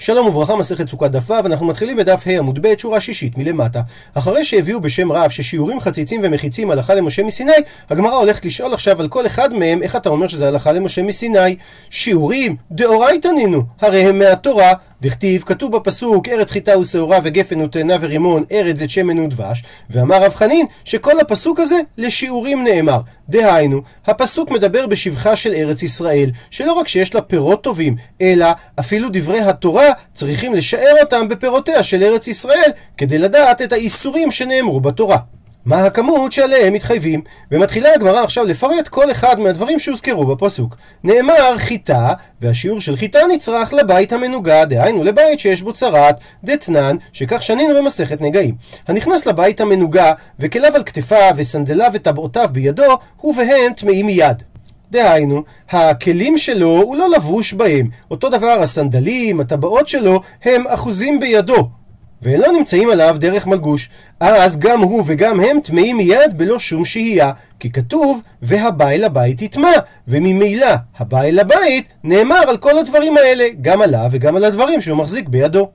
שלום וברכה, מסכת סוכת דף ו', אנחנו מתחילים בדף ה' עמוד ב', שורה שישית מלמטה. אחרי שהביאו בשם רב ששיעורים חציצים ומחיצים הלכה למשה מסיני, הגמרא הולכת לשאול עכשיו על כל אחד מהם, איך אתה אומר שזה הלכה למשה מסיני? שיעורים, דאורייתא נינו, הרי הם מהתורה. דכתיב, כתוב בפסוק, ארץ חיטה ושעורה וגפן ותאנה ורימון, ארץ זית שמן ודבש, ואמר רב חנין, שכל הפסוק הזה לשיעורים נאמר. דהיינו, הפסוק מדבר בשבחה של ארץ ישראל, שלא רק שיש לה פירות טובים, אלא אפילו דברי התורה צריכים לשער אותם בפירותיה של ארץ ישראל, כדי לדעת את האיסורים שנאמרו בתורה. מה הכמות שעליהם מתחייבים. ומתחילה הגמרא עכשיו לפרט כל אחד מהדברים שהוזכרו בפסוק. נאמר חיטה, והשיעור של חיטה נצרך לבית המנוגה, דהיינו לבית שיש בו צרת, דתנן, שכך שנינו במסכת נגעים. הנכנס לבית המנוגה, וכליו על כתפיו, וסנדליו וטבעותיו בידו, ובהם טמאים מיד. דהיינו, הכלים שלו הוא לא לבוש בהם. אותו דבר הסנדלים, הטבעות שלו, הם אחוזים בידו. והם לא נמצאים עליו דרך מלגוש. אז גם הוא וגם הם טמאים מיד בלא שום שהייה. כי כתוב, והבא אל הבית יטמע. וממילא, הבא אל הבית נאמר על כל הדברים האלה, גם עליו וגם על הדברים שהוא מחזיק בידו.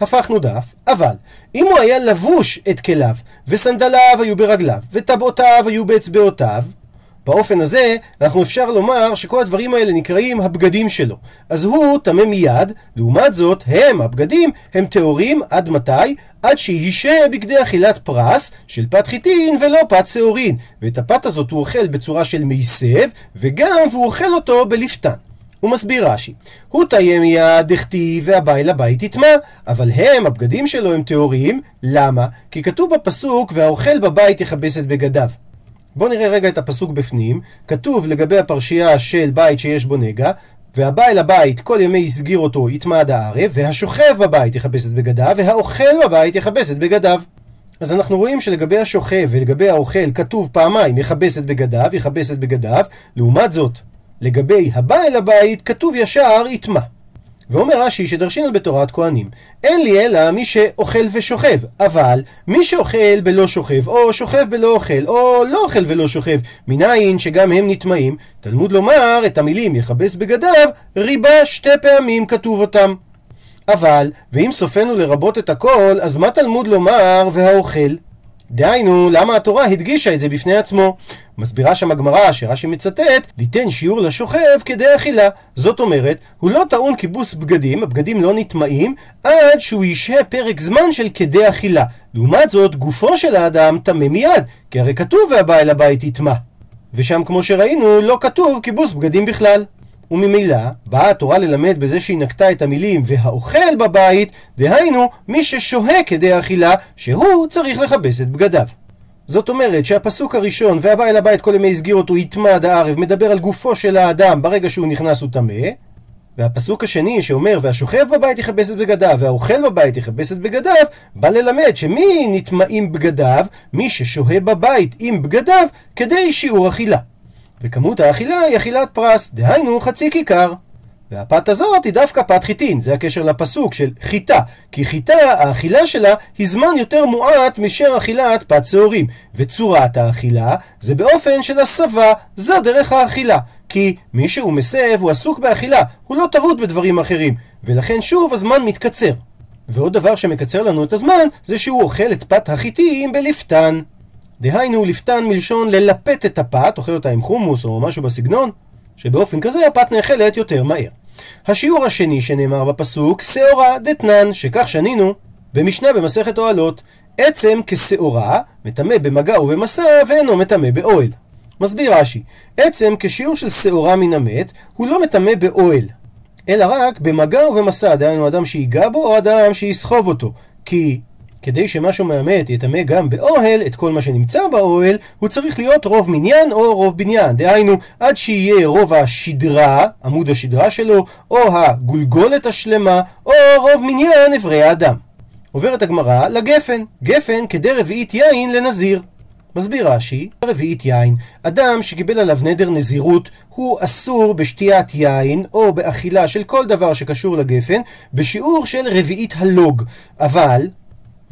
הפכנו דף, אבל אם הוא היה לבוש את כליו, וסנדליו היו ברגליו, וטבעותיו היו באצבעותיו, באופן הזה, אנחנו אפשר לומר שכל הדברים האלה נקראים הבגדים שלו. אז הוא טמא מיד, לעומת זאת, הם, הבגדים, הם טהורים עד מתי? עד שישה בגדי אכילת פרס של פת חיטין ולא פת שעורין. ואת הפת הזאת הוא אוכל בצורה של מייסב, וגם הוא אוכל אותו בלפתן. הוא מסביר רש"י, הוא תהיה מיד דכתיב והבא אל הבית יטמע, אבל הם, הבגדים שלו הם טהורים, למה? כי כתוב בפסוק והאוכל בבית יכבס את בגדיו. בואו נראה רגע את הפסוק בפנים. כתוב לגבי הפרשייה של בית שיש בו נגע, והבא אל הבית כל ימי הסגיר אותו יטמע עד הערב, והשוכב בבית יכבס את בגדיו, והאוכל בבית יכבס את בגדיו. אז אנחנו רואים שלגבי השוכב ולגבי האוכל כתוב פעמיים יכבס את בגדיו, יכבס את בגדיו, לעומת זאת, לגבי הבא אל הבית כתוב ישר יטמע. ואומר רש"י שדרשינן בתורת כהנים, אין לי אלא מי שאוכל ושוכב, אבל מי שאוכל בלא שוכב, או שוכב בלא אוכל, או לא אוכל ולא שוכב, מניין שגם הם נטמעים, תלמוד לומר את המילים יכבס בגדיו, ריבה שתי פעמים כתוב אותם. אבל, ואם סופנו לרבות את הכל, אז מה תלמוד לומר והאוכל? דהיינו, למה התורה הדגישה את זה בפני עצמו? מסבירה שם הגמרא שרש"י מצטט, ליתן שיעור לשוכב כדי אכילה. זאת אומרת, הוא לא טעון כיבוס בגדים, הבגדים לא נטמעים, עד שהוא ישהה פרק זמן של כדי אכילה. לעומת זאת, גופו של האדם טמא מיד, כי הרי כתוב והבא אל הבית יטמע. ושם, כמו שראינו, לא כתוב כיבוס בגדים בכלל. וממילא באה התורה ללמד בזה שהיא נקטה את המילים והאוכל בבית, דהיינו מי ששוהה כדי אכילה, שהוא צריך לכבס את בגדיו. זאת אומרת שהפסוק הראשון והבא אל הבית כל ימי הסגיר יטמע עד הערב מדבר על גופו של האדם ברגע שהוא נכנס הוא טמא והפסוק השני שאומר והשוכב בבית יכבס את בגדיו והאוכל בבית יכבס את בגדיו בא ללמד שמי נטמעים בגדיו? מי ששוהה בבית עם בגדיו כדי שיעור אכילה וכמות האכילה היא אכילת פרס, דהיינו חצי כיכר. והפת הזאת היא דווקא פת חיטין, זה הקשר לפסוק של חיטה. כי חיטה, האכילה שלה היא זמן יותר מועט מאשר אכילת פת שעורים. וצורת האכילה זה באופן של הסבה, זו דרך האכילה. כי מי שהוא מסב הוא עסוק באכילה, הוא לא טרוד בדברים אחרים. ולכן שוב הזמן מתקצר. ועוד דבר שמקצר לנו את הזמן, זה שהוא אוכל את פת החיטים בלפתן. דהיינו לפתן מלשון ללפת את הפת, אוכל אותה עם חומוס או משהו בסגנון, שבאופן כזה הפת נאכלת יותר מהר. השיעור השני שנאמר בפסוק, שעורה דתנן, שכך שנינו במשנה במסכת אוהלות. עצם כשעורה, מטמא במגע ובמסע, ואינו מטמא באוהל. מסביר רש"י, עצם כשיעור של שעורה מן המת, הוא לא מטמא באוהל, אלא רק במגע ובמסע, דהיינו אדם שיגע בו או אדם שיסחוב אותו. כי כדי שמשהו מהמת יטמא גם באוהל, את כל מה שנמצא באוהל, הוא צריך להיות רוב מניין או רוב בניין. דהיינו, עד שיהיה רוב השדרה, עמוד השדרה שלו, או הגולגולת השלמה, או רוב מניין אברי האדם. עוברת הגמרא לגפן, גפן כדי רביעית יין לנזיר. מסביר רש"י, רביעית יין, אדם שקיבל עליו נדר נזירות, הוא אסור בשתיית יין או באכילה של כל דבר שקשור לגפן, בשיעור של רביעית הלוג. אבל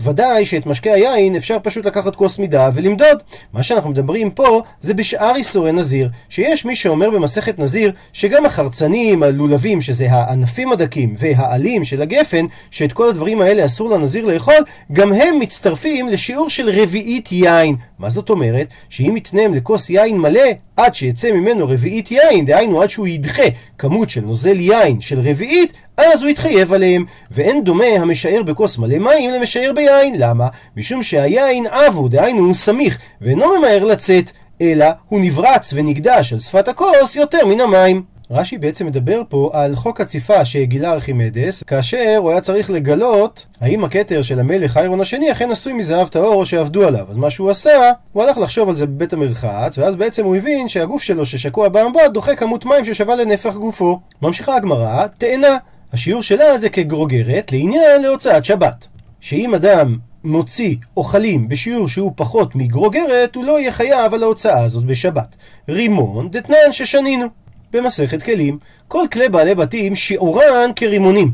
ודאי שאת משקה היין אפשר פשוט לקחת כוס מידה ולמדוד. מה שאנחנו מדברים פה זה בשאר איסורי נזיר, שיש מי שאומר במסכת נזיר שגם החרצנים, הלולבים, שזה הענפים הדקים, והעלים של הגפן, שאת כל הדברים האלה אסור לנזיר לאכול, גם הם מצטרפים לשיעור של רביעית יין. מה זאת אומרת? שאם יתנם לכוס יין מלא, עד שיצא ממנו רביעית יין, דהיינו עד שהוא ידחה כמות של נוזל יין של רביעית, אז הוא יתחייב עליהם. ואין דומה המשער בכוס מלא מים למשער ביין. למה? משום שהיין עבו, דהיינו הוא סמיך, ואינו ממהר לצאת, אלא הוא נברץ ונקדש על שפת הכוס יותר מן המים. רש"י בעצם מדבר פה על חוק הציפה שגילה ארכימדס, כאשר הוא היה צריך לגלות האם הכתר של המלך איירון השני אכן עשוי מזהב טהור או שעבדו עליו. אז מה שהוא עשה, הוא הלך לחשוב על זה בבית המרחץ, ואז בעצם הוא הבין שהגוף שלו ששקוע באמבט דוחה כמות מים ששווה לנפח גופו. ממשיכה הגמרא, תאנה. השיעור שלה זה כגרוגרת לעניין להוצאת שבת. שאם אדם מוציא אוכלים בשיעור שהוא פחות מגרוגרת, הוא לא יהיה חייב על ההוצאה הזאת בשבת. רימון דתנן ששנינו. במסכת כלים, כל כלי בעלי בתים שיעורן כרימונים.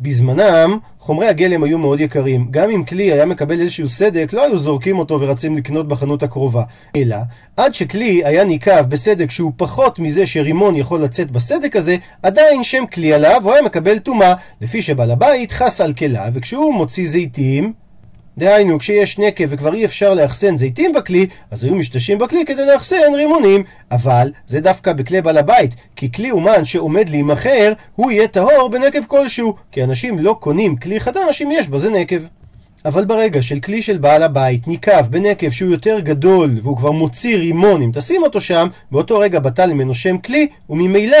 בזמנם, חומרי הגלם היו מאוד יקרים. גם אם כלי היה מקבל איזשהו סדק, לא היו זורקים אותו ורצים לקנות בחנות הקרובה. אלא, עד שכלי היה ניקב בסדק שהוא פחות מזה שרימון יכול לצאת בסדק הזה, עדיין שם כלי עליו, הוא היה מקבל טומאה, לפי שבעל הבית חס על כלה, וכשהוא מוציא זיתים, דהיינו, כשיש נקב וכבר אי אפשר לאחסן זיתים בכלי, אז היו משתשים בכלי כדי לאחסן רימונים. אבל זה דווקא בכלי בעל הבית, כי כלי אומן שעומד להימכר, הוא יהיה טהור בנקב כלשהו, כי אנשים לא קונים כלי חדש אם יש בזה נקב. אבל ברגע של כלי של בעל הבית ניקב בנקב שהוא יותר גדול והוא כבר מוציא רימון, אם תשים אותו שם, באותו רגע בטל ממנו שם כלי, וממילא,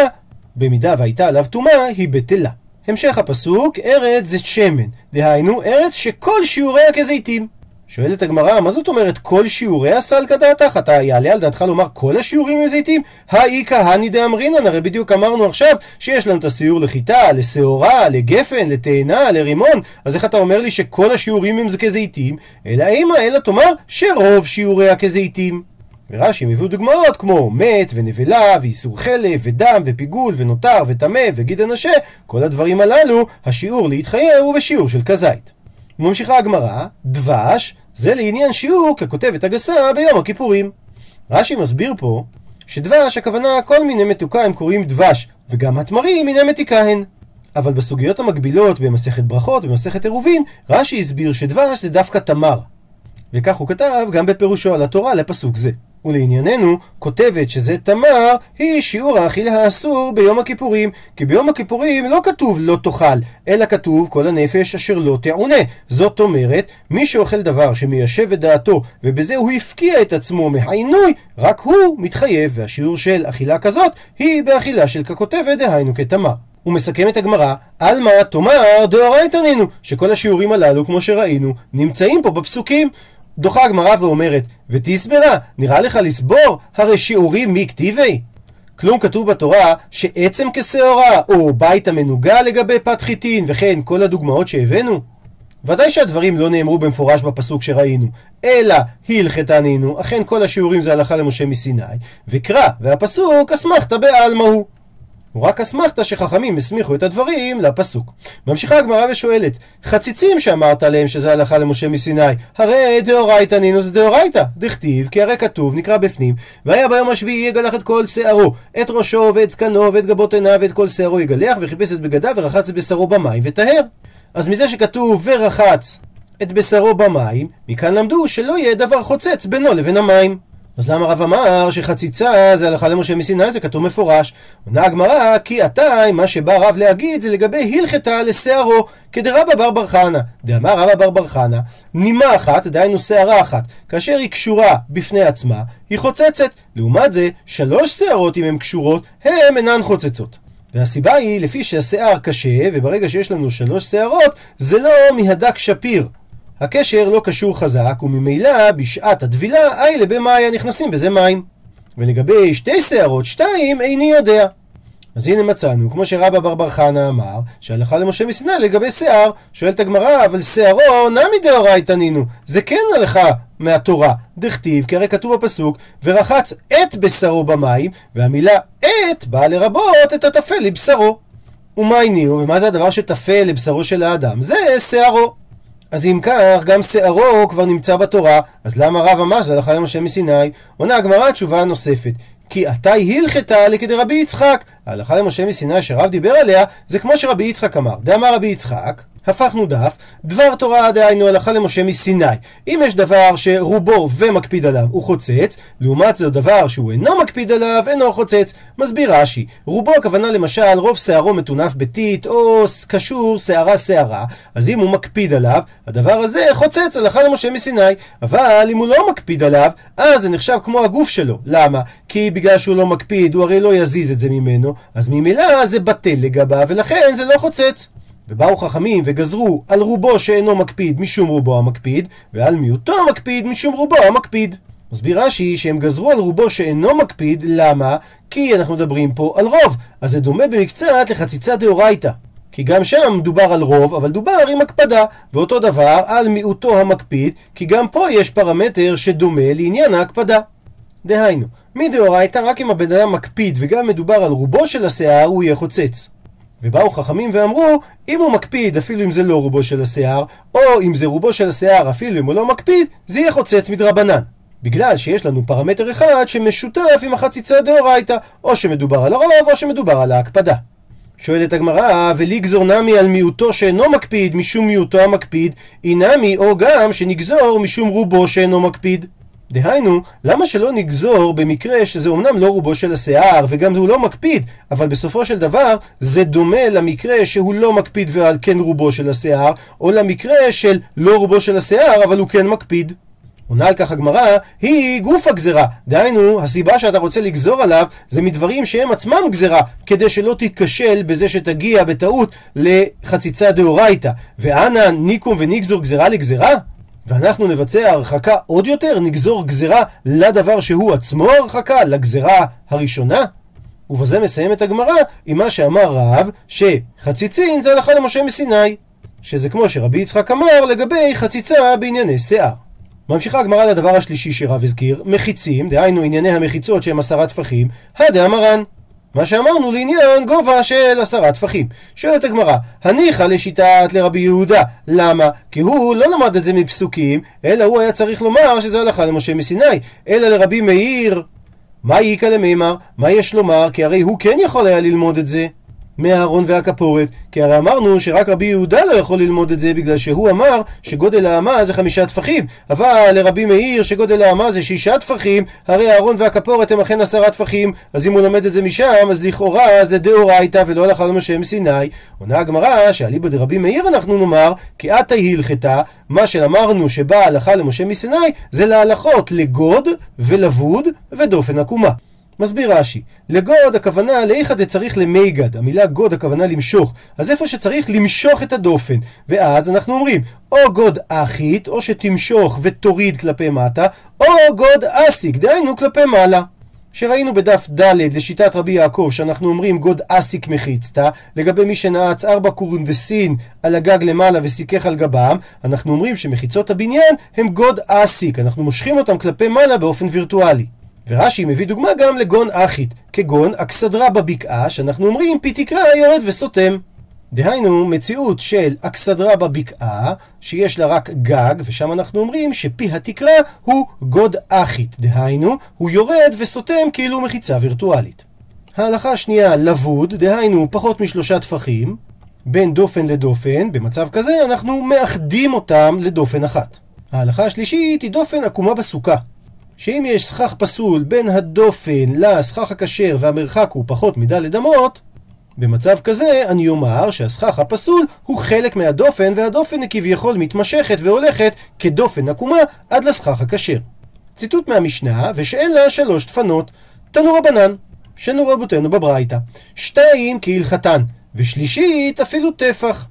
במידה והייתה עליו טומאה, היא בטלה. המשך הפסוק, ארץ זה שמן, דהיינו ארץ שכל שיעוריה כזיתים. שואלת הגמרא, מה זאת אומרת כל שיעוריה סלקא דעתך? אתה יעלה על דעתך לומר כל השיעורים הם זיתים? האי כהני דאמרינן, הרי בדיוק אמרנו עכשיו שיש לנו את הסיור לחיטה, לשעורה, לגפן, לתאנה, לרימון, אז איך אתה אומר לי שכל השיעורים הם כזיתים? אלא אימה, אלא תאמר שרוב שיעוריה כזיתים. ורש"י הביאו דוגמאות כמו מת ונבלה ואיסור חלף ודם ופיגול ונותר וטמא וגיד הנשה כל הדברים הללו השיעור להתחייב הוא בשיעור של כזית. וממשיכה הגמרא דבש זה לעניין שיעור ככותבת הגסה ביום הכיפורים. רש"י מסביר פה שדבש הכוונה כל מיני מתוקה הם קוראים דבש וגם התמרים מיני מתיקה הן. אבל בסוגיות המקבילות במסכת ברכות ובמסכת עירובין רש"י הסביר שדבש זה דווקא תמר. וכך הוא כתב גם בפירושו על התורה לפסוק זה. ולענייננו, כותבת שזה תמר, היא שיעור האכילה האסור ביום הכיפורים. כי ביום הכיפורים לא כתוב לא תאכל, אלא כתוב כל הנפש אשר לא תעונה. זאת אומרת, מי שאוכל דבר שמיישב את דעתו, ובזה הוא הפקיע את עצמו מהעינוי, רק הוא מתחייב, והשיעור של אכילה כזאת, היא באכילה של ככותבת, דהיינו כתמר. הוא מסכם את הגמרא, עלמא תאמר דאורייתא נינו, שכל השיעורים הללו, כמו שראינו, נמצאים פה בפסוקים. דוחה הגמרא ואומרת, ותסברה, נראה לך לסבור? הרי שיעורים מי כתיבי? כלום כתוב בתורה שעצם כשעורה, או בית המנוגה לגבי פת חיטין, וכן כל הדוגמאות שהבאנו? ודאי שהדברים לא נאמרו במפורש בפסוק שראינו, אלא הלכתנינו, אכן כל השיעורים זה הלכה למשה מסיני, וקרא, והפסוק אסמכתא בעלמא הוא. הוא רק אסמכתא שחכמים הסמיכו את הדברים לפסוק. ממשיכה הגמרא ושואלת, חציצים שאמרת עליהם שזה הלכה למשה מסיני, הרי דאורייתא נינו זה דאורייתא, דכתיב, כי הרי כתוב, נקרא בפנים, והיה ביום השביעי יגלח את כל שערו, את ראשו ואת זקנו ואת גבות עיניו ואת כל שערו יגלח, וחיפש את בגדיו ורחץ את בשרו במים וטהר. אז מזה שכתוב ורחץ את בשרו במים, מכאן למדו שלא יהיה דבר חוצץ בינו לבין המים. אז למה רב אמר שחציצה זה הלכה למשה מסיני, זה כתוב מפורש. עונה הגמרא, כי עתה, מה שבא רב להגיד זה לגבי הלכתה לשערו, כדרבא בר בר חנא. דאמר רבא בר בר חנא, נימה אחת, דהיינו שערה אחת, כאשר היא קשורה בפני עצמה, היא חוצצת. לעומת זה, שלוש שערות אם הן קשורות, הן אינן חוצצות. והסיבה היא, לפי שהשיער קשה, וברגע שיש לנו שלוש שערות, זה לא מהדק שפיר. הקשר לא קשור חזק, וממילא בשעת הטבילה, איילה במאיה נכנסים בזה מים. ולגבי שתי שערות, שתיים, איני יודע. אז הנה מצאנו, כמו שרבא בר בר חנה אמר, שהלכה למשה מסיני לגבי שיער, שואלת הגמרא, אבל שערו נמי דאורייתא נינו, זה כן הלכה מהתורה, דכתיב, כי הרי כתוב בפסוק, ורחץ את בשרו במים, והמילה את באה לרבות את הטפל לבשרו. ומה הניעו, ומה זה הדבר שטפל לבשרו של האדם? זה שערו. אז אם כך, גם שערו כבר נמצא בתורה, אז למה רב אמר שזה הלכה למשה מסיני? עונה הגמרא תשובה נוספת. כי עתי הלכתה לכדי רבי יצחק. ההלכה למשה מסיני שרב דיבר עליה, זה כמו שרבי יצחק אמר. דאמר רבי יצחק, הפכנו דף, דבר תורה דהיינו הלכה למשה מסיני. אם יש דבר שרובו ומקפיד עליו הוא חוצץ, לעומת זאת דבר שהוא אינו מקפיד עליו אינו חוצץ. מסביר רש"י, רובו הכוונה למשל רוב שערו מטונף בטיט או קשור שערה שערה, אז אם הוא מקפיד עליו, הדבר הזה חוצץ הלכה למשה מסיני. אבל אם הוא לא מקפיד עליו, אז זה נחשב כמו הגוף שלו. למה? כי בגלל שהוא לא מקפיד, הוא הרי לא יזיז את זה ממנו, אז ממילא זה בטל לגביו, ולכן זה לא חוצץ. ובאו חכמים וגזרו על רובו שאינו מקפיד משום רובו המקפיד, ועל מיעוטו המקפיד משום רובו המקפיד. מסביר רש"י שהם גזרו על רובו שאינו מקפיד, למה? כי אנחנו מדברים פה על רוב, אז זה דומה במקצת לחציצה דאורייתא. כי גם שם דובר על רוב, אבל דובר עם הקפדה, ואותו דבר על מיעוטו המקפיד, כי גם פה יש פרמטר שדומה לעניין ההקפדה. דהיינו, מדאורייתא רק אם הבן אדם מקפיד וגם מדובר על רובו של השיער, הוא יהיה חוצץ. ובאו חכמים ואמרו, אם הוא מקפיד אפילו אם זה לא רובו של השיער, או אם זה רובו של השיער אפילו אם הוא לא מקפיד, זה יהיה חוצץ מדרבנן. בגלל שיש לנו פרמטר אחד שמשותף עם החציצה דאורייתא, או שמדובר על הרוב או שמדובר על ההקפדה. שואלת הגמרא, ולגזור נמי על מיעוטו שאינו מקפיד משום מיעוטו המקפיד, אינמי או גם שנגזור משום רובו שאינו מקפיד. דהיינו, למה שלא נגזור במקרה שזה אומנם לא רובו של השיער וגם הוא לא מקפיד, אבל בסופו של דבר זה דומה למקרה שהוא לא מקפיד ועל כן רובו של השיער, או למקרה של לא רובו של השיער אבל הוא כן מקפיד. עונה על כך הגמרא, היא גוף הגזרה. דהיינו, הסיבה שאתה רוצה לגזור עליו זה מדברים שהם עצמם גזרה, כדי שלא תיכשל בזה שתגיע בטעות לחציצה דאורייתא. ואנא ניקום ונגזור גזרה לגזרה? ואנחנו נבצע הרחקה עוד יותר, נגזור גזרה לדבר שהוא עצמו הרחקה, לגזרה הראשונה? ובזה מסיימת הגמרא עם מה שאמר רב, שחציצין זה הלכה למשה מסיני. שזה כמו שרבי יצחק אמר לגבי חציצה בענייני שיער. ממשיכה הגמרא לדבר השלישי שרב הזכיר, מחיצים, דהיינו ענייני המחיצות שהם עשרה טפחים, הדאמרן. מה שאמרנו לעניין גובה של עשרה טפחים. שואלת הגמרא, הניחא לשיטת לרבי יהודה, למה? כי הוא לא למד את זה מפסוקים, אלא הוא היה צריך לומר שזה הלכה למשה מסיני, אלא לרבי מאיר. מה איכא למימר? מה יש לומר? כי הרי הוא כן יכול היה ללמוד את זה. מהארון והכפורת, כי הרי אמרנו שרק רבי יהודה לא יכול ללמוד את זה בגלל שהוא אמר שגודל האמה זה חמישה טפחים, אבל לרבי מאיר שגודל האמה זה שישה טפחים, הרי הארון והכפורת הם אכן עשרה טפחים, אז אם הוא לומד את זה משם, אז לכאורה זה דאורייתא ולא הלכה למשה מסיני. עונה הגמרא שאליבא דרבי מאיר אנחנו נאמר, כי עתה הלכתה, מה שאמרנו שבא הלכה למשה מסיני זה להלכות לגוד ולבוד ודופן עקומה. מסביר רש"י, לגוד הכוונה להיכא דצריך למייגד, המילה גוד הכוונה למשוך, אז איפה שצריך למשוך את הדופן, ואז אנחנו אומרים, או גוד אחית, או שתמשוך ותוריד כלפי מטה, או גוד אסיק, דהיינו כלפי מעלה. שראינו בדף ד' לשיטת רבי יעקב שאנחנו אומרים גוד אסיק מחיצתא לגבי מי שנעץ ארבע קורנדסין על הגג למעלה וסיכך על גבם אנחנו אומרים שמחיצות הבניין הם גוד אסיק אנחנו מושכים אותם כלפי מעלה באופן וירטואלי ורש"י מביא דוגמה גם לגון אחית, כגון אכסדרה בבקעה, שאנחנו אומרים פי תקרא יורד וסותם. דהיינו, מציאות של אכסדרה בבקעה, שיש לה רק גג, ושם אנחנו אומרים שפי התקרה הוא גוד אחית. דהיינו, הוא יורד וסותם כאילו מחיצה וירטואלית. ההלכה השנייה, לבוד, דהיינו פחות משלושה טפחים, בין דופן לדופן, במצב כזה אנחנו מאחדים אותם לדופן אחת. ההלכה השלישית היא דופן עקומה בסוכה. שאם יש סכך פסול בין הדופן לסכך הכשר והמרחק הוא פחות מדלת אמות, במצב כזה אני אומר שהסכך הפסול הוא חלק מהדופן והדופן היא כביכול מתמשכת והולכת כדופן עקומה עד לסכך הכשר. ציטוט מהמשנה ושאין לה שלוש דפנות תנו רבנן שנו רבותינו בברייתא. שתיים כהלכתן ושלישית אפילו טפח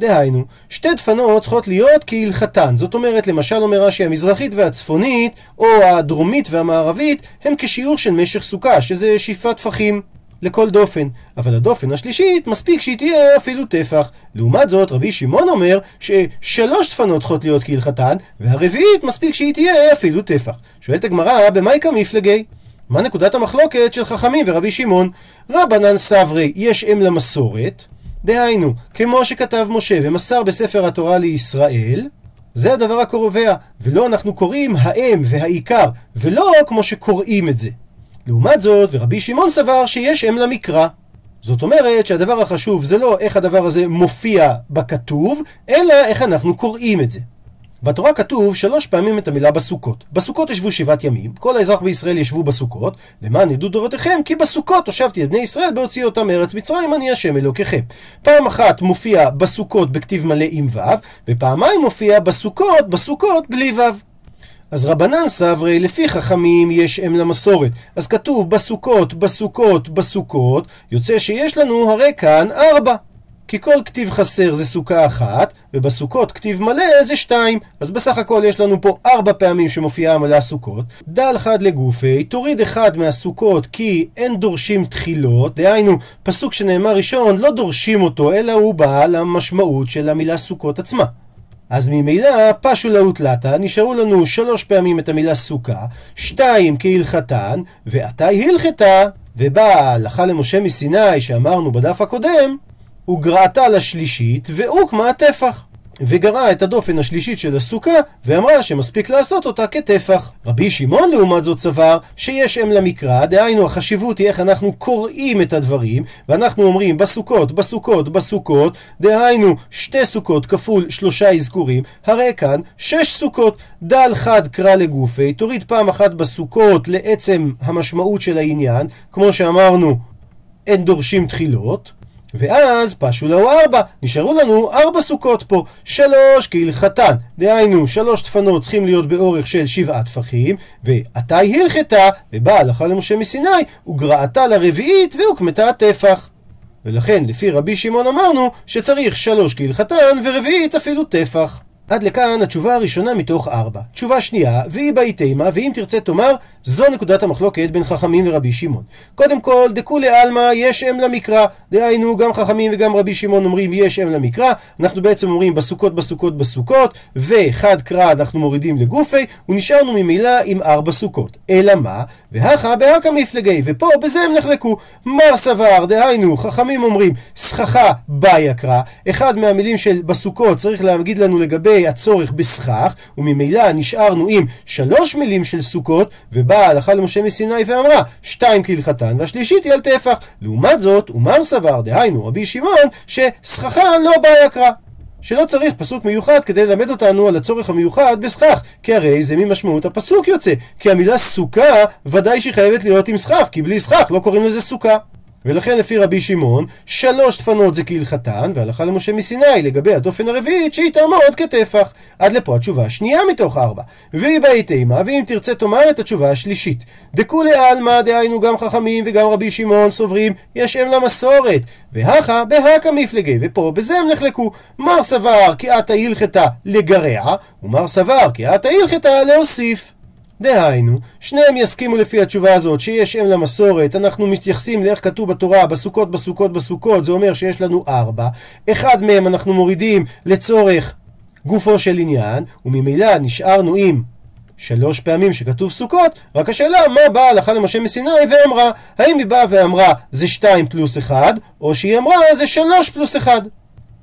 דהיינו, שתי דפנות צריכות להיות כהלכתן. זאת אומרת, למשל אומר רש"י, המזרחית והצפונית, או הדרומית והמערבית, הם כשיעור של משך סוכה, שזה שאיפת טפחים. לכל דופן, אבל הדופן השלישית מספיק שהיא תהיה אפילו טפח. לעומת זאת, רבי שמעון אומר ששלוש דפנות צריכות להיות כהלכתן, והרביעית מספיק שהיא תהיה אפילו טפח. שואלת הגמרא, במאי כמפלגי? מה נקודת המחלוקת של חכמים ורבי שמעון? רבנן סברי, יש אם למסורת, דהיינו, כמו שכתב משה ומסר בספר התורה לישראל, זה הדבר הקובע, ולא אנחנו קוראים האם והעיקר, ולא כמו שקוראים את זה. לעומת זאת, ורבי שמעון סבר שיש אם למקרא. זאת אומרת שהדבר החשוב זה לא איך הדבר הזה מופיע בכתוב, אלא איך אנחנו קוראים את זה. בתורה כתוב שלוש פעמים את המילה בסוכות. בסוכות ישבו שבעת ימים, כל האזרח בישראל ישבו בסוכות, למען ידעו דורותיכם, כי בסוכות הושבתי את בני ישראל בהוציא אותם מארץ מצרים, אני השם אלוקיכם. פעם אחת מופיע בסוכות בכתיב מלא עם ו', ופעמיים מופיע בסוכות, בסוכות בלי ו'. אז רבנן סברי, לפי חכמים יש אם למסורת. אז כתוב בסוכות, בסוכות, בסוכות, יוצא שיש לנו הרי כאן ארבע. כי כל כתיב חסר זה סוכה אחת, ובסוכות כתיב מלא זה שתיים. אז בסך הכל יש לנו פה ארבע פעמים שמופיעה המילה סוכות. דל חד לגופי, תוריד אחד מהסוכות כי אין דורשים תחילות, דהיינו, פסוק שנאמר ראשון, לא דורשים אותו, אלא הוא בא למשמעות של המילה סוכות עצמה. אז ממילא פשו לאוטלתא, נשארו לנו שלוש פעמים את המילה סוכה, שתיים כהלכתן, ועתה הלכתה, ובאה ההלכה למשה מסיני שאמרנו בדף הקודם, וגרעתה לשלישית, והוקמה הטפח. וגרעה את הדופן השלישית של הסוכה, ואמרה שמספיק לעשות אותה כטפח. רבי שמעון לעומת זאת סבר שיש אם למקרא, דהיינו החשיבות היא איך אנחנו קוראים את הדברים, ואנחנו אומרים בסוכות, בסוכות, בסוכות, דהיינו שתי סוכות כפול שלושה אזכורים, הרי כאן שש סוכות, דל חד קרא לגופי, תוריד פעם אחת בסוכות לעצם המשמעות של העניין, כמו שאמרנו, אין דורשים תחילות, ואז פשו לו ארבע, נשארו לנו ארבע סוכות פה, שלוש כהלכתן, דהיינו שלוש דפנות צריכים להיות באורך של שבעה טפחים, ועתה היא הלכתה, ובאה הלכה למשה מסיני, וגרעתה לרביעית והוקמתה הטפח. ולכן לפי רבי שמעון אמרנו שצריך שלוש כהלכתן ורביעית אפילו טפח. עד לכאן התשובה הראשונה מתוך ארבע. תשובה שנייה, והיא באי תימה, ואם תרצה תאמר, זו נקודת המחלוקת בין חכמים לרבי שמעון. קודם כל, דכולי עלמא יש אם למקרא. דהיינו, גם חכמים וגם רבי שמעון אומרים יש אם למקרא. אנחנו בעצם אומרים בסוכות, בסוכות, בסוכות, וחד קרא אנחנו מורידים לגופי, ונשארנו ממילא עם ארבע סוכות. אלא מה? והכה בהכה מפלגי, ופה בזה הם נחלקו. מר סבר, דהיינו, חכמים אומרים סככה באי קרא. אחד מהמילים של בסוכות צריך להגיד לנו לגבי הצורך בסכך, וממילא נשארנו עם שלוש מילים של סוכות, ובאה ההלכה למשה מסיני ואמרה, שתיים כהלכתן, והשלישית היא על טפח. לעומת זאת, ומר סבר, דהיינו רבי שמעון, שסככה לא באי קרא. שלא צריך פסוק מיוחד כדי ללמד אותנו על הצורך המיוחד בסכך, כי הרי זה ממשמעות הפסוק יוצא, כי המילה סוכה ודאי שהיא חייבת להיות עם סכך, כי בלי סכך לא קוראים לזה סוכה. ולכן לפי רבי שמעון, שלוש דפנות זה כהלכתן, והלכה למשה מסיני לגבי הדופן הרביעית שהיא תעמוד כטפח. עד לפה התשובה השנייה מתוך ארבע. והיא באי תימה, ואם תרצה תאמר את התשובה השלישית. דכולי עלמא, דהיינו גם חכמים וגם רבי שמעון סוברים, יש אם למסורת. והכה בהכה מפלגי, ופה בזה הם נחלקו. מר סבר כי עתה הלכתה לגרע, ומר סבר כי עתה הלכתה להוסיף. דהיינו, שניהם יסכימו לפי התשובה הזאת שיש אם למסורת, אנחנו מתייחסים לאיך כתוב בתורה, בסוכות, בסוכות, בסוכות, זה אומר שיש לנו ארבע, אחד מהם אנחנו מורידים לצורך גופו של עניין, וממילא נשארנו עם שלוש פעמים שכתוב סוכות, רק השאלה מה באה הלכה למשה מסיני ואמרה, האם היא באה ואמרה זה שתיים פלוס אחד, או שהיא אמרה זה שלוש פלוס אחד.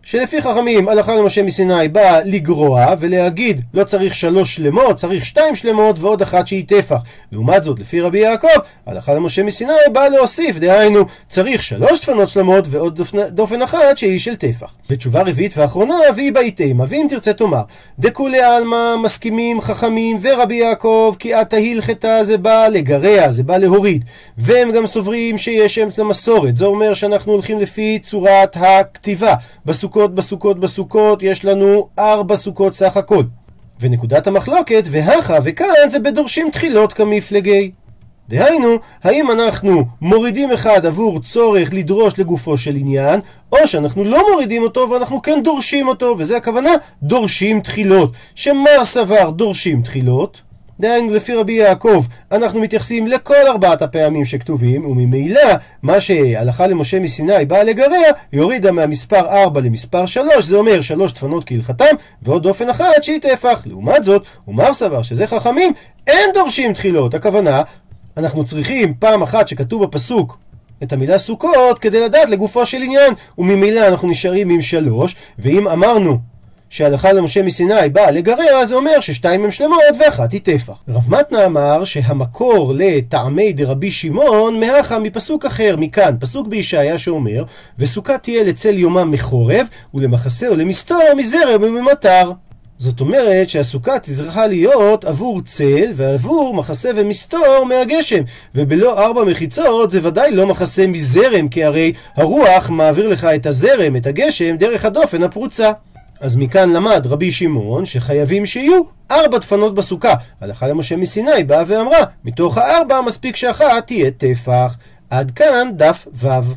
שלפי חכמים הלכה למשה מסיני באה לגרוע ולהגיד לא צריך שלוש שלמות, צריך שתיים שלמות ועוד אחת שהיא טפח. לעומת זאת, לפי רבי יעקב, הלכה למשה מסיני באה להוסיף, דהיינו צריך שלוש דפנות שלמות ועוד דופן, דופן אחת שהיא של טפח. ותשובה רביעית ואחרונה, והיא באיתמה, ואם תרצה תאמר, דכולי עלמא מסכימים חכמים ורבי יעקב כי עתה הלכתה זה בא לגרע, זה בא להוריד. והם גם סוברים שיש אמת למסורת, זה אומר שאנחנו הולכים לפי צורת הכתיבה. בסוכות סוכות בסוכות בסוכות, יש לנו ארבע סוכות סך הכל. ונקודת המחלוקת, והכה וכאן זה בדורשים תחילות כמפלגי. דהיינו, האם אנחנו מורידים אחד עבור צורך לדרוש לגופו של עניין, או שאנחנו לא מורידים אותו ואנחנו כן דורשים אותו, וזה הכוונה דורשים תחילות. שמר סבר דורשים תחילות, דהיינו לפי רבי יעקב, אנחנו מתייחסים לכל ארבעת הפעמים שכתובים, וממילא מה שהלכה למשה מסיני באה לגרע, היא הורידה מהמספר 4 למספר 3, זה אומר שלוש דפנות כהלכתם, ועוד דופן אחת שהיא טפח. לעומת זאת, ומר סבר שזה חכמים, אין דורשים תחילות. הכוונה, אנחנו צריכים פעם אחת שכתוב בפסוק את המילה סוכות כדי לדעת לגופו של עניין, וממילא אנחנו נשארים עם שלוש, ואם אמרנו שהלכה למשה מסיני באה לגרע, זה אומר ששתיים הן שלמות ואחת היא טפח. רב מתנה אמר שהמקור לטעמי דרבי שמעון מהכה מפסוק אחר, מכאן, פסוק בישעיה שאומר, וסוכה תהיה לצל יומם מחורב, ולמחסה ולמסתור מזרם וממטר. זאת אומרת שהסוכה צריכה להיות עבור צל ועבור מחסה ומסתור מהגשם ובלא ארבע מחיצות זה ודאי לא מחסה מזרם כי הרי הרוח מעביר לך את הזרם, את הגשם, דרך הדופן הפרוצה אז מכאן למד רבי שמעון שחייבים שיהיו ארבע דפנות בסוכה. הלכה למשה מסיני באה ואמרה, מתוך הארבע מספיק שאחת תהיה טפח. עד כאן דף ו'.